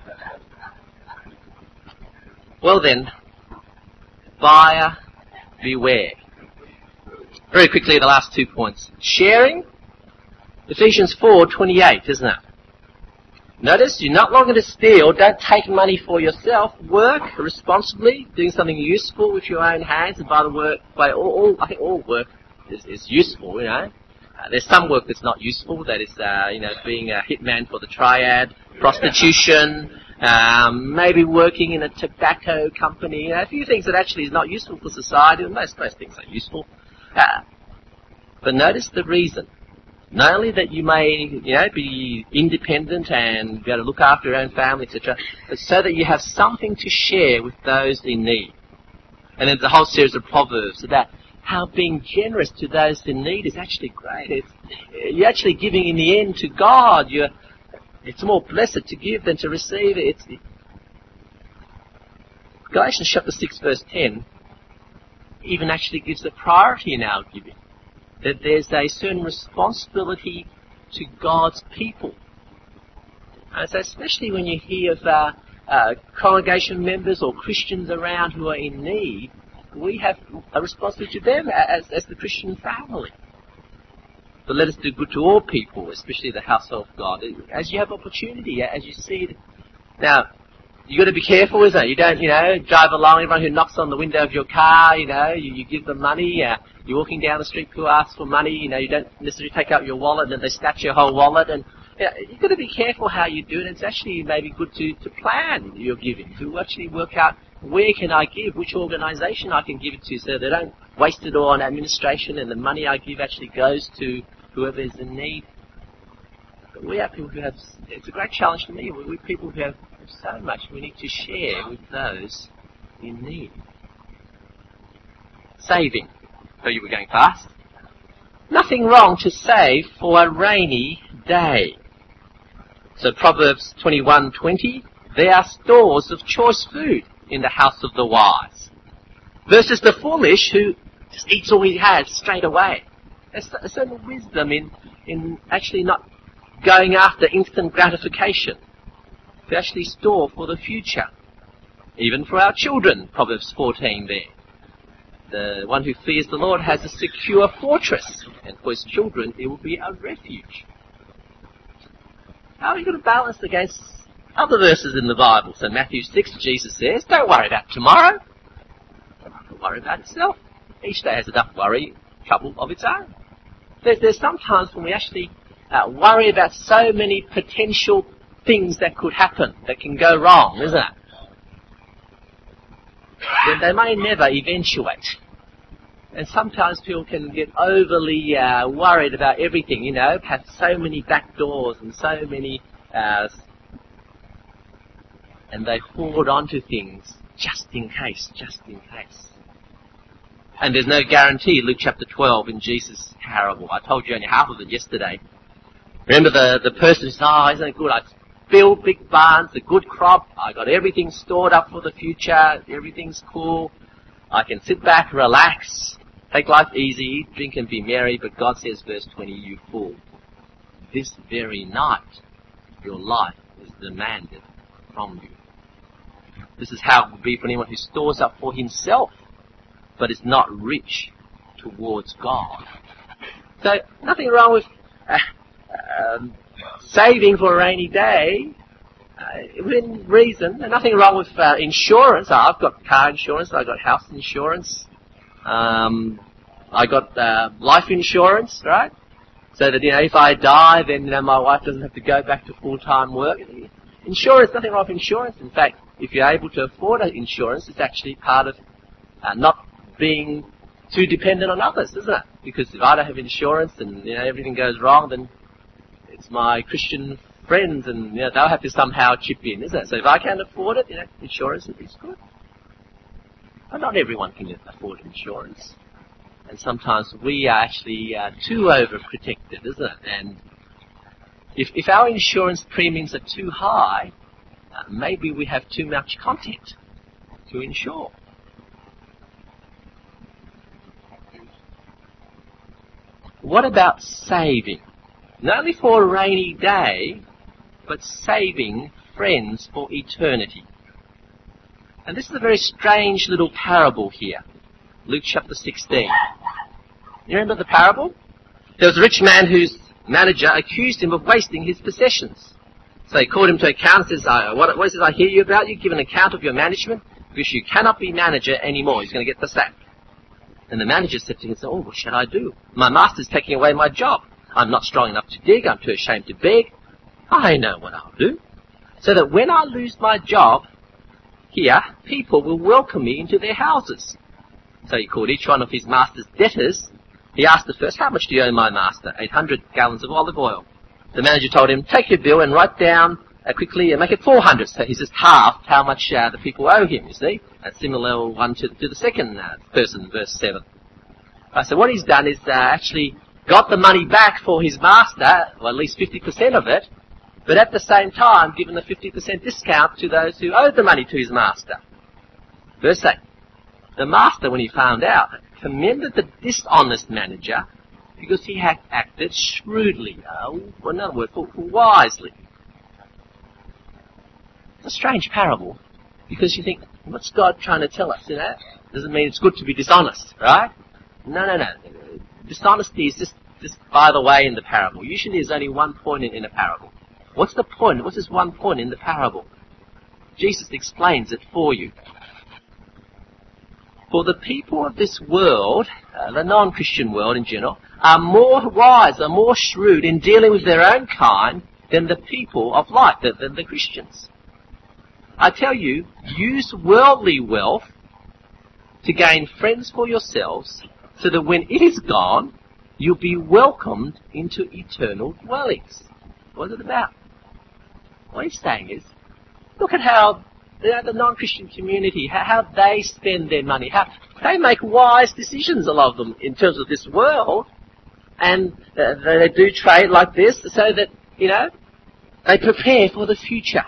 Well then, buyer beware. Very quickly, the last two points. Sharing. Ephesians 4:28, isn't it? Notice you're not longer to steal. Don't take money for yourself. Work responsibly, doing something useful with your own hands. And by the work, by all, all I think all work is, is useful. You know, uh, there's some work that's not useful. That is, uh, you know, being a hitman for the triad, prostitution, um, maybe working in a tobacco company, you know, a few things that actually is not useful for society. Most most things are useful, uh, but notice the reason. Not only that you may, you know, be independent and be able to look after your own family, etc., but so that you have something to share with those in need. And there's a whole series of proverbs about how being generous to those in need is actually great. It's, you're actually giving in the end to God. You're it's more blessed to give than to receive. Galatians chapter 6 verse 10 even actually gives the priority in our giving. That there's a certain responsibility to God's people. And so especially when you hear of uh, uh, congregation members or Christians around who are in need, we have a responsibility to them as, as the Christian family. But let us do good to all people, especially the household of God, as you have opportunity, as you see it. Now, you've got to be careful, isn't it? You don't, you know, drive along. Everyone who knocks on the window of your car, you know, you, you give them money. Uh, you're walking down the street, people ask for money. You know, you don't necessarily take out your wallet, and they snatch your whole wallet. And you know, you've got to be careful how you do it. It's actually maybe good to, to plan your giving, to actually work out where can I give, which organisation I can give it to, so they don't waste it all on administration, and the money I give actually goes to whoever is in need. But we are people who have, it's a great challenge to me, we're people who have so much we need to share with those in need. Saving. So you were going fast? Nothing wrong to save for a rainy day. So Proverbs 21:20, there are stores of choice food in the house of the wise. Versus the foolish who just eats all he has straight away. A certain wisdom in, in actually not going after instant gratification. To actually store for the future. Even for our children, Proverbs 14 there. The one who fears the Lord has a secure fortress, and for his children it will be a refuge. How are you going to balance against other verses in the Bible? So Matthew 6, Jesus says, don't worry about tomorrow. Don't worry about itself. Each day has enough worry, trouble of its own. There's, there's sometimes when we actually uh, worry about so many potential things that could happen, that can go wrong, isn't it? They may never eventuate. And sometimes people can get overly uh, worried about everything, you know, have so many back doors and so many, uh, and they hold on to things just in case, just in case. And there's no guarantee, Luke chapter 12 in Jesus' parable. I told you only half of it yesterday. Remember the, the person who says, oh, isn't it good? I build big barns, a good crop, I got everything stored up for the future, everything's cool. I can sit back, relax, take life easy, drink and be merry, but God says, verse 20, you fool. This very night, your life is demanded from you. This is how it will be for anyone who stores up for himself, but is not rich towards God. So, nothing wrong with uh, um, saving for a rainy day, uh, within reason. And nothing wrong with uh, insurance. I've got car insurance. I've got house insurance. Um, I got uh, life insurance, right? So that you know, if I die, then you know my wife doesn't have to go back to full-time work. Insurance, nothing wrong with insurance. In fact, if you're able to afford insurance, it's actually part of uh, not being too dependent on others, isn't it? Because if I don't have insurance and you know everything goes wrong, then it's my Christian friends, and you know, they'll have to somehow chip in, isn't it? So if I can't afford it, you know, insurance is good. But not everyone can afford insurance. And sometimes we are actually uh, too overprotected, isn't it? And if, if our insurance premiums are too high, uh, maybe we have too much content to insure. What about saving? Not only for a rainy day, but saving friends for eternity. And this is a very strange little parable here. Luke chapter 16. You remember the parable? There was a rich man whose manager accused him of wasting his possessions. So he called him to account and says, what, what is it I hear you about? You give an account of your management because you cannot be manager anymore. He's going to get the sack. And the manager said to him, oh, what shall I do? My master's taking away my job. I'm not strong enough to dig. I'm too ashamed to beg. I know what I'll do. So that when I lose my job here, people will welcome me into their houses. So he called each one of his master's debtors. He asked the first, how much do you owe my master? 800 gallons of olive oil. The manager told him, take your bill and write down uh, quickly and make it 400. So he's just halved how much uh, the people owe him, you see. A similar one to, to the second uh, person, verse 7. Uh, so what he's done is uh, actually got the money back for his master, or at least 50% of it, but at the same time given a 50% discount to those who owed the money to his master. Verse 8. The master, when he found out, commended the dishonest manager because he had acted shrewdly, uh, or in other words, wisely. A strange parable because you think, what's God trying to tell us? You know, doesn't mean it's good to be dishonest, right? No, no, no. Dishonesty is just, just by the way in the parable. Usually there's only one point in, in a parable. What's the point? What's this one point in the parable? Jesus explains it for you. For the people of this world, uh, the non-Christian world in general, are more wise, are more shrewd in dealing with their own kind than the people of light, than the Christians. I tell you, use worldly wealth to gain friends for yourselves, so that when it is gone, you'll be welcomed into eternal dwellings. What's it about? What he's saying is, look at how you know, the non-Christian community, how, how they spend their money, how they make wise decisions, a lot of them, in terms of this world, and uh, they do trade like this so that, you know, they prepare for the future.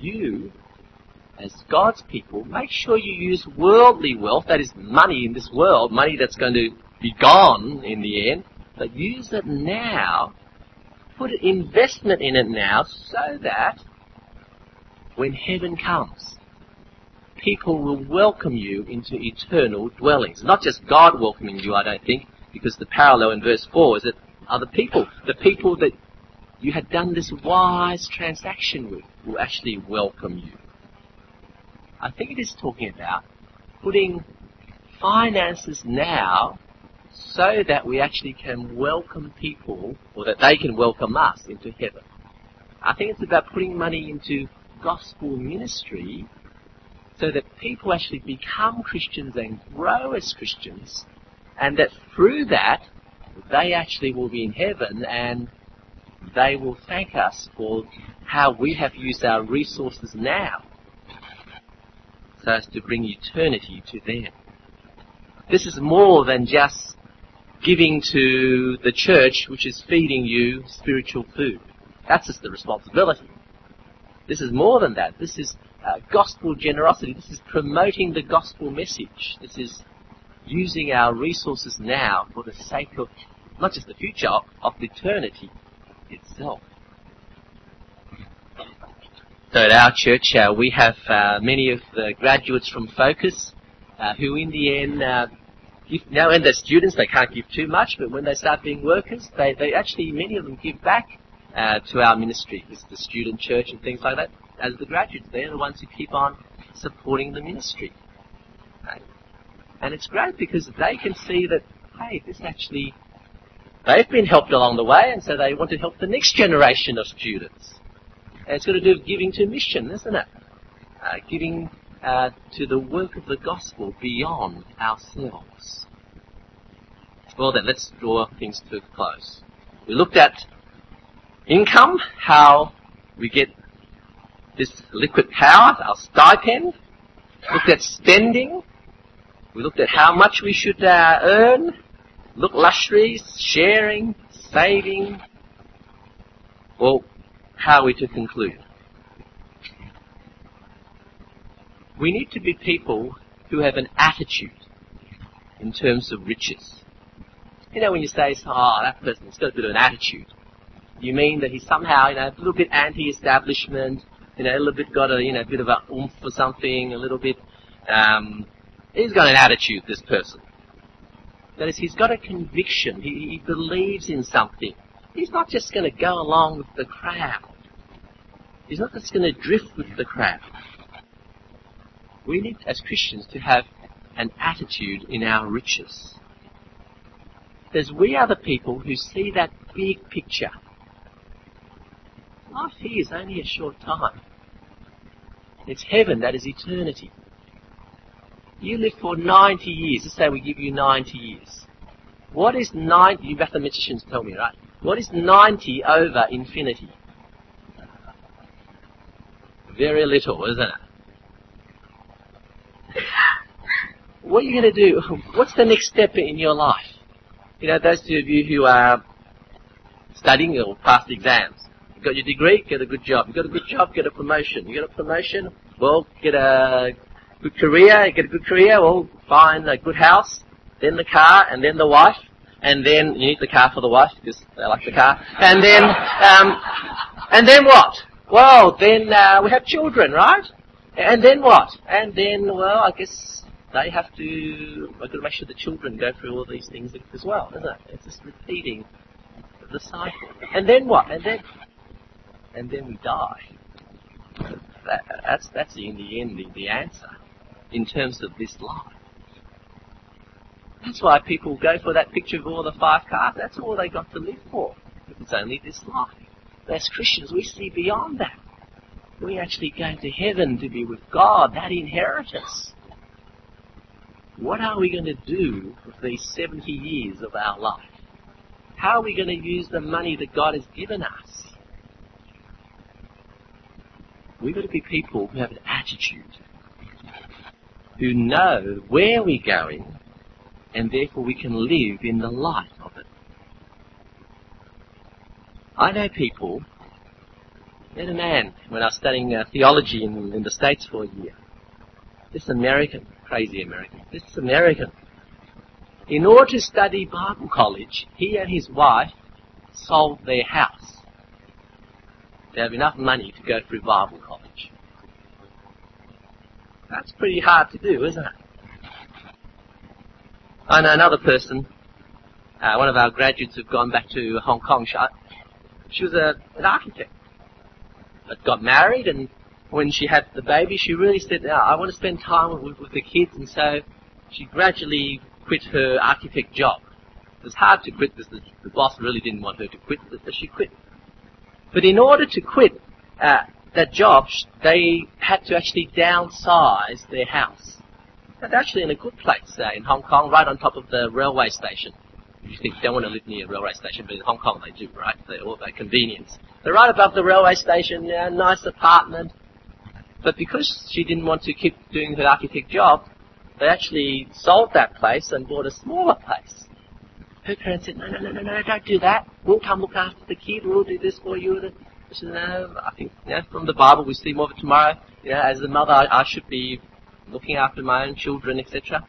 You, as God's people, make sure you use worldly wealth, that is money in this world, money that's going to be gone in the end, but use it now put investment in it now so that when heaven comes, people will welcome you into eternal dwellings. Not just God welcoming you, I don't think, because the parallel in verse 4 is that other people, the people that you had done this wise transaction with, will actually welcome you. I think it is talking about putting finances now so that we actually can welcome people, or that they can welcome us into heaven. I think it's about putting money into gospel ministry so that people actually become Christians and grow as Christians, and that through that, they actually will be in heaven and they will thank us for how we have used our resources now so as to bring eternity to them. This is more than just giving to the church which is feeding you spiritual food. That's just the responsibility. This is more than that. This is uh, gospel generosity. This is promoting the gospel message. This is using our resources now for the sake of not just the future, of eternity itself. So at our church, uh, we have uh, many of the graduates from Focus uh, who, in the end, uh, now when they're students, they can't give too much, but when they start being workers, they, they actually, many of them give back uh, to our ministry, it's the student church and things like that. As the graduates, they're the ones who keep on supporting the ministry. Right? And it's great because they can see that, hey, this actually, they've been helped along the way, and so they want to help the next generation of students. And it's got to do with giving to mission, isn't it? Uh, giving uh, to the work of the gospel beyond ourselves. Well then, let's draw things to a close. We looked at income, how we get this liquid power, our stipend. Looked at spending. We looked at how much we should uh, earn. Look luxuries, sharing, saving. Well, how are we to conclude? We need to be people who have an attitude in terms of riches. You know, when you say, oh, that person's got a bit of an attitude, you mean that he's somehow, you know, a little bit anti-establishment, you know, a little bit got a, you know, bit of a oomph or something, a little bit, um, he's got an attitude, this person. That is, he's got a conviction. He, he believes in something. He's not just going to go along with the crowd. He's not just going to drift with the crowd. We need, as Christians, to have an attitude in our riches. Because we are the people who see that big picture. Life here is only a short time. It's heaven, that is eternity. You live for 90 years. Let's say we give you 90 years. What is 90, you mathematicians tell me, right? What is 90 over infinity? Very little, isn't it? What are you going to do? What's the next step in your life? You know, those two of you who are studying or passed exams. You got your degree, get a good job. You got a good job, get a promotion. You got a promotion, well, get a good career. Get a good career, well, find a good house, then the car, and then the wife, and then you need the car for the wife because they like the car, and then, um, and then what? Well, then uh, we have children, right? And then what? And then, well, I guess they have to, I've got to make sure the children go through all these things as well, isn't it? It's just repeating the cycle. And then what? And then, and then we die. That, that's, that's in the end the, the answer in terms of this life. That's why people go for that picture of all the five cars. That's all they got to live for. It's only this life. As Christians, we see beyond that. We actually go to heaven to be with God, that inheritance. What are we going to do with these 70 years of our life? How are we going to use the money that God has given us? We've got to be people who have an attitude, who know where we're going, and therefore we can live in the light of it. I know people, I had a man when I was studying uh, theology in, in the States for a year. This American, crazy American, this American. In order to study Bible college, he and his wife sold their house. They have enough money to go through Bible college. That's pretty hard to do, isn't it? I know another person, uh, one of our graduates who've gone back to Hong Kong. She was a, an architect, but got married, and when she had the baby, she really said, no, I want to spend time with, with the kids, and so she gradually quit her architect job. It was hard to quit because the, the boss really didn't want her to quit, but she quit. But in order to quit, uh, that job, they had to actually downsize their house. They're actually in a good place uh, in Hong Kong, right on top of the railway station. You think you don't want to live near a railway station, but in Hong Kong they do, right? They're all about convenience. They're right above the railway station, yeah, nice apartment. But because she didn't want to keep doing her architect job, they actually sold that place and bought a smaller place. Her parents said, no, no, no, no, no, don't do that. We'll come look after the kid. We'll do this for you. She said, no, I think, know, from the Bible, we see it tomorrow. You know, as a mother, I, I should be looking after my own children, etc.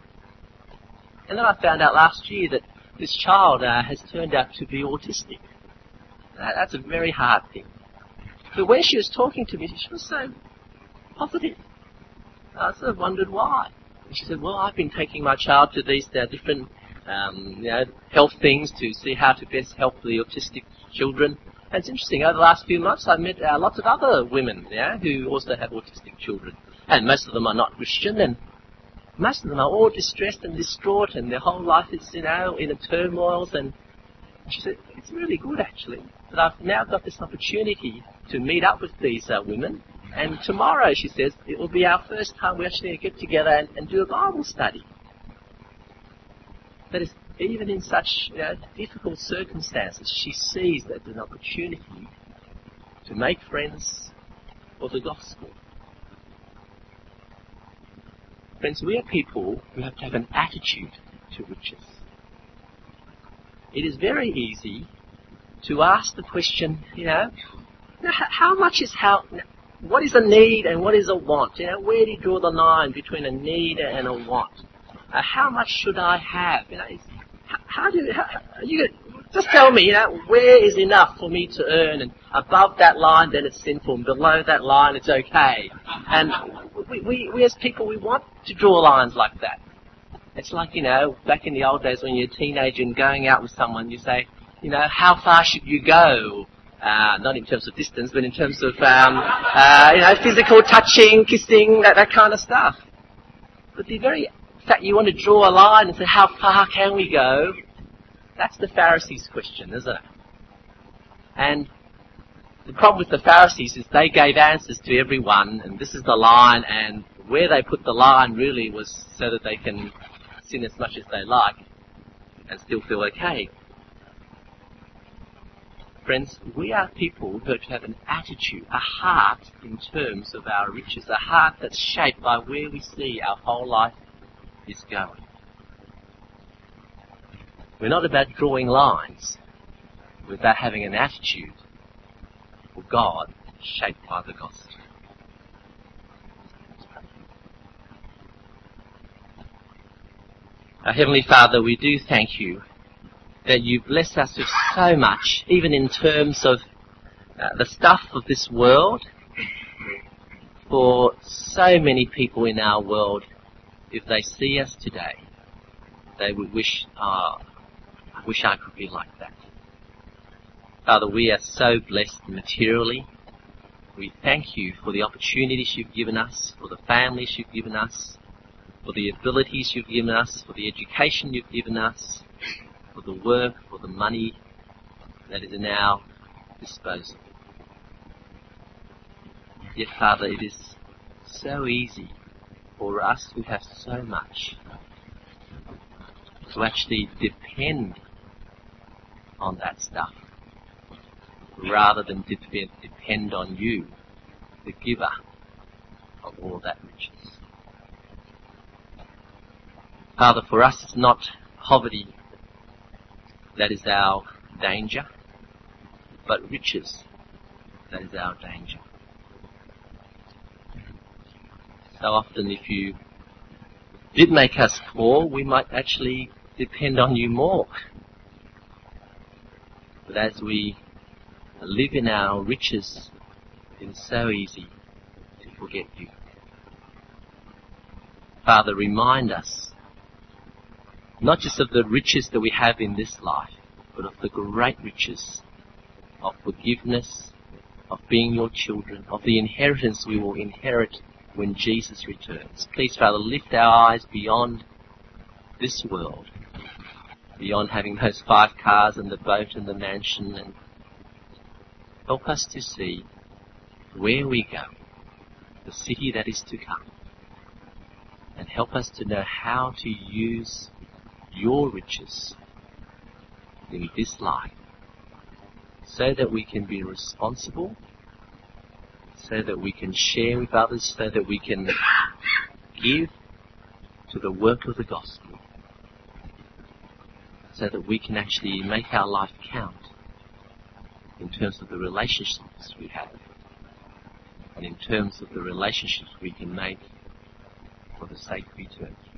And then I found out last year that this child uh, has turned out to be autistic. Uh, that's a very hard thing. But when she was talking to me, she was so positive. I sort of wondered why. And she said, well, I've been taking my child to these uh, different um, you know, health things to see how to best help the autistic children. And it's interesting, over the last few months I've met uh, lots of other women yeah, who also have autistic children. And most of them are not Christian and most of them are all distressed and distraught and their whole life is, you know, in a turmoil and she said, it's really good actually that I've now got this opportunity to meet up with these uh, women and tomorrow, she says, it will be our first time we actually get together and, and do a Bible study. That is, even in such you know, difficult circumstances, she sees that there's an opportunity to make friends for the gospel. Friends, we are people who have to have an attitude to riches. It is very easy to ask the question, you know, how much is how, what is a need and what is a want? You know, where do you draw the line between a need and a want? Uh, how much should I have? You know, how, do you, how, you just tell me, you know, where is enough for me to earn? And above that line, then it's sinful, and below that line, it's okay. And we, we, we as people, we want to draw lines like that. It's like, you know, back in the old days when you're a teenager and going out with someone, you say, you know, how far should you go? Uh, not in terms of distance, but in terms of um, uh, you know physical touching, kissing, that, that kind of stuff. But the very fact you want to draw a line and say how far can we go, that's the Pharisees' question, isn't it? And the problem with the Pharisees is they gave answers to everyone, and this is the line, and where they put the line really was so that they can sin as much as they like and still feel okay. Friends, we are people who have an attitude, a heart in terms of our riches, a heart that's shaped by where we see our whole life is going. We're not about drawing lines. We're about having an attitude for God shaped by the gospel. Our Heavenly Father, we do thank you that you bless us with so much, even in terms of uh, the stuff of this world. For so many people in our world, if they see us today, they would wish, oh, I wish I could be like that. Father, we are so blessed materially. We thank you for the opportunities you've given us, for the families you've given us, for the abilities you've given us, for the education you've given us, for the work, for the money that is in our disposal. Yet, Father, it is so easy for us who have so much to actually depend on that stuff rather than depend on you, the giver of all that riches. Father, for us it's not poverty that is our danger, but riches, that is our danger. So often if you did make us poor, we might actually depend on you more. But as we live in our riches, it is so easy to forget you. Father, remind us not just of the riches that we have in this life, but of the great riches of forgiveness, of being your children, of the inheritance we will inherit when Jesus returns. Please, Father, lift our eyes beyond this world, beyond having those five cars and the boat and the mansion, and help us to see where we go, the city that is to come, and help us to know how to use your riches in this life so that we can be responsible, so that we can share with others, so that we can give to the work of the gospel, so that we can actually make our life count in terms of the relationships we have and in terms of the relationships we can make for the sake of eternity.